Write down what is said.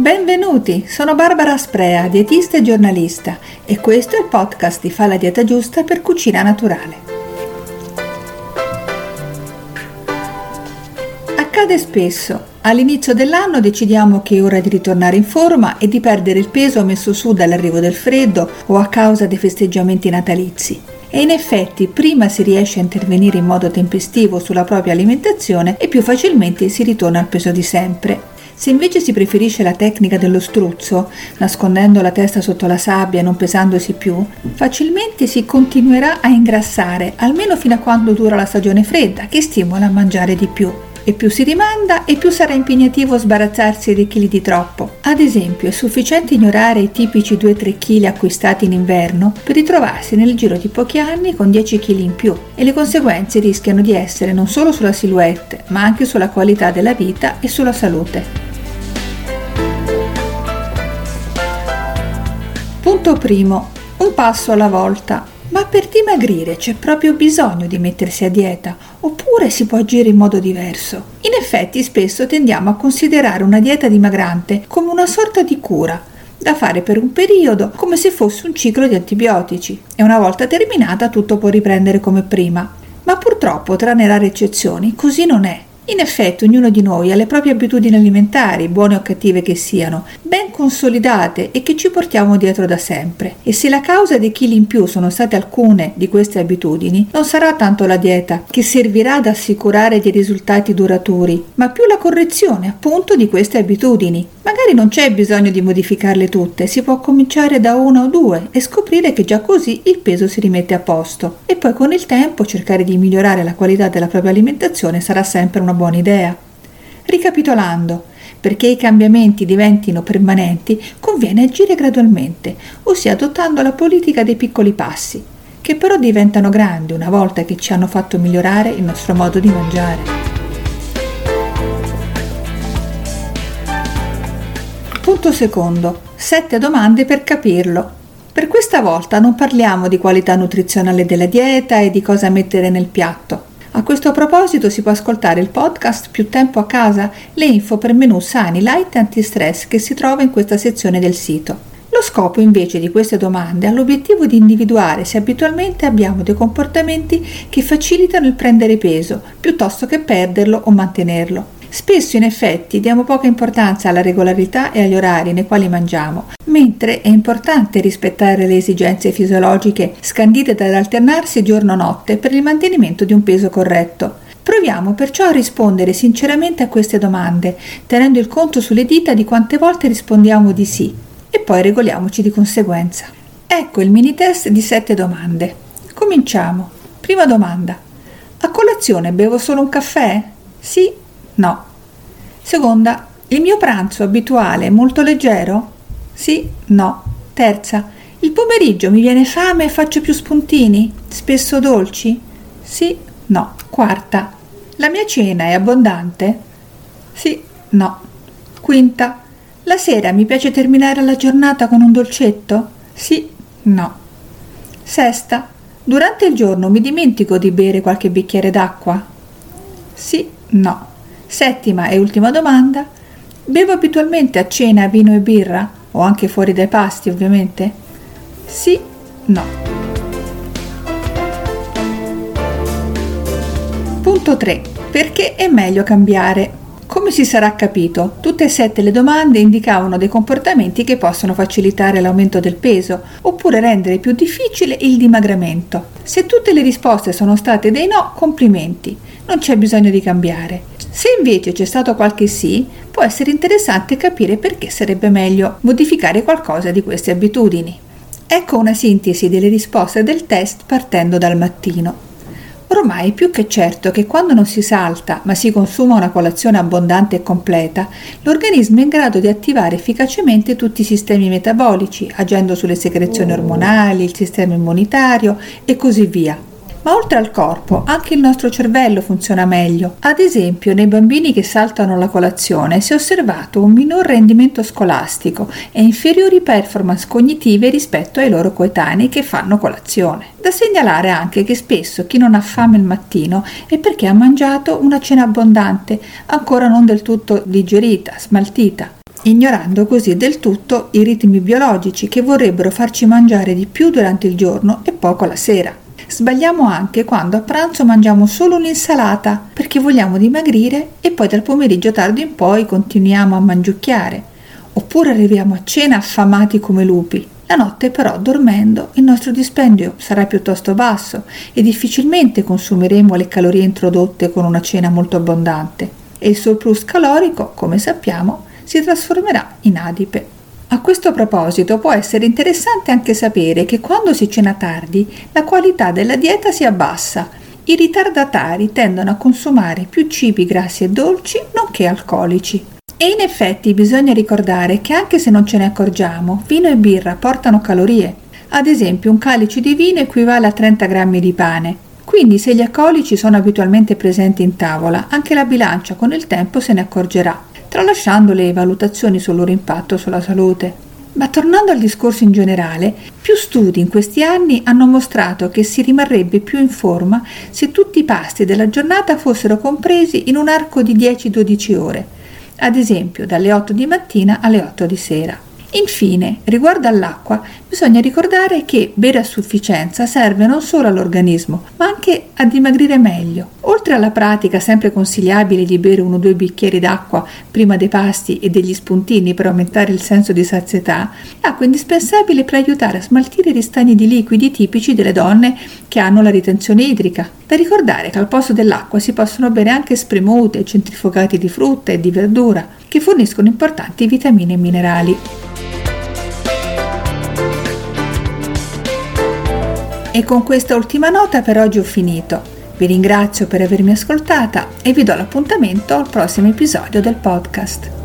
Benvenuti, sono Barbara Sprea, dietista e giornalista e questo è il podcast di Fa la dieta giusta per cucina naturale. Accade spesso. All'inizio dell'anno decidiamo che è ora di ritornare in forma e di perdere il peso messo su dall'arrivo del freddo o a causa dei festeggiamenti natalizi. E in effetti prima si riesce a intervenire in modo tempestivo sulla propria alimentazione e più facilmente si ritorna al peso di sempre. Se invece si preferisce la tecnica dello struzzo, nascondendo la testa sotto la sabbia e non pesandosi più, facilmente si continuerà a ingrassare, almeno fino a quando dura la stagione fredda, che stimola a mangiare di più. E più si rimanda e più sarà impegnativo sbarazzarsi dei chili di troppo. Ad esempio, è sufficiente ignorare i tipici 2-3 kg acquistati in inverno per ritrovarsi nel giro di pochi anni con 10 kg in più e le conseguenze rischiano di essere non solo sulla silhouette, ma anche sulla qualità della vita e sulla salute. Punto primo. Un passo alla volta. Ma per dimagrire c'è proprio bisogno di mettersi a dieta oppure si può agire in modo diverso? In effetti spesso tendiamo a considerare una dieta dimagrante come una sorta di cura da fare per un periodo come se fosse un ciclo di antibiotici e una volta terminata tutto può riprendere come prima. Ma purtroppo, tranne rare eccezioni, così non è. In effetti ognuno di noi ha le proprie abitudini alimentari, buone o cattive che siano, ben consolidate e che ci portiamo dietro da sempre. E se la causa dei chili in più sono state alcune di queste abitudini, non sarà tanto la dieta che servirà ad assicurare dei risultati duraturi, ma più la correzione appunto di queste abitudini. Magari non c'è bisogno di modificarle tutte, si può cominciare da una o due e scoprire che già così il peso si rimette a posto. E poi con il tempo cercare di migliorare la qualità della propria alimentazione sarà sempre una buona idea. Ricapitolando, perché i cambiamenti diventino permanenti, conviene agire gradualmente, ossia adottando la politica dei piccoli passi, che però diventano grandi una volta che ci hanno fatto migliorare il nostro modo di mangiare. Punto secondo. Sette domande per capirlo. Per questa volta non parliamo di qualità nutrizionale della dieta e di cosa mettere nel piatto, a questo proposito si può ascoltare il podcast Più tempo a casa, le info per menù sani, light e antistress che si trova in questa sezione del sito. Lo scopo invece di queste domande ha l'obiettivo di individuare se abitualmente abbiamo dei comportamenti che facilitano il prendere peso, piuttosto che perderlo o mantenerlo. Spesso in effetti diamo poca importanza alla regolarità e agli orari nei quali mangiamo, mentre è importante rispettare le esigenze fisiologiche scandite dall'alternarsi giorno-notte per il mantenimento di un peso corretto. Proviamo perciò a rispondere sinceramente a queste domande, tenendo il conto sulle dita di quante volte rispondiamo di sì e poi regoliamoci di conseguenza. Ecco il mini test di sette domande. Cominciamo. Prima domanda. A colazione bevo solo un caffè? Sì No. Seconda, il mio pranzo abituale è molto leggero? Sì, no. Terza, il pomeriggio mi viene fame e faccio più spuntini? Spesso dolci? Sì, no. Quarta, la mia cena è abbondante? Sì, no. Quinta, la sera mi piace terminare la giornata con un dolcetto? Sì, no. Sesta, durante il giorno mi dimentico di bere qualche bicchiere d'acqua? Sì, no. Settima e ultima domanda. Bevo abitualmente a cena vino e birra? O anche fuori dai pasti, ovviamente? Sì, no. Punto 3. Perché è meglio cambiare? Come si sarà capito, tutte e sette le domande indicavano dei comportamenti che possono facilitare l'aumento del peso oppure rendere più difficile il dimagramento. Se tutte le risposte sono state dei no, complimenti, non c'è bisogno di cambiare. Se invece c'è stato qualche sì, può essere interessante capire perché sarebbe meglio modificare qualcosa di queste abitudini. Ecco una sintesi delle risposte del test partendo dal mattino. Ormai è più che certo che quando non si salta ma si consuma una colazione abbondante e completa, l'organismo è in grado di attivare efficacemente tutti i sistemi metabolici, agendo sulle secrezioni ormonali, il sistema immunitario e così via. Ma oltre al corpo, anche il nostro cervello funziona meglio. Ad esempio, nei bambini che saltano la colazione si è osservato un minor rendimento scolastico e inferiori performance cognitive rispetto ai loro coetanei che fanno colazione. Da segnalare anche che spesso chi non ha fame il mattino è perché ha mangiato una cena abbondante, ancora non del tutto digerita, smaltita. ignorando così del tutto i ritmi biologici che vorrebbero farci mangiare di più durante il giorno e poco la sera. Sbagliamo anche quando a pranzo mangiamo solo un'insalata perché vogliamo dimagrire e poi dal pomeriggio tardi in poi continuiamo a mangiucchiare. Oppure arriviamo a cena affamati come lupi. La notte però dormendo il nostro dispendio sarà piuttosto basso e difficilmente consumeremo le calorie introdotte con una cena molto abbondante e il surplus calorico, come sappiamo, si trasformerà in adipe. A questo proposito può essere interessante anche sapere che quando si cena tardi la qualità della dieta si abbassa. I ritardatari tendono a consumare più cibi grassi e dolci nonché alcolici. E in effetti bisogna ricordare che anche se non ce ne accorgiamo, vino e birra portano calorie. Ad esempio un calice di vino equivale a 30 grammi di pane. Quindi se gli alcolici sono abitualmente presenti in tavola, anche la bilancia con il tempo se ne accorgerà tralasciando le valutazioni sul loro impatto sulla salute. Ma tornando al discorso in generale, più studi in questi anni hanno mostrato che si rimarrebbe più in forma se tutti i pasti della giornata fossero compresi in un arco di 10-12 ore, ad esempio dalle 8 di mattina alle 8 di sera. Infine, riguardo all'acqua, bisogna ricordare che bere a sufficienza serve non solo all'organismo, ma anche a dimagrire meglio. Oltre alla pratica sempre consigliabile di bere uno o due bicchieri d'acqua prima dei pasti e degli spuntini per aumentare il senso di sazietà, l'acqua è indispensabile per aiutare a smaltire i ristagni di liquidi tipici delle donne che hanno la ritenzione idrica. Da ricordare che al posto dell'acqua si possono bere anche spremute, centrifugati di frutta e di verdura, che forniscono importanti vitamine e minerali. E con questa ultima nota per oggi ho finito. Vi ringrazio per avermi ascoltata e vi do l'appuntamento al prossimo episodio del podcast.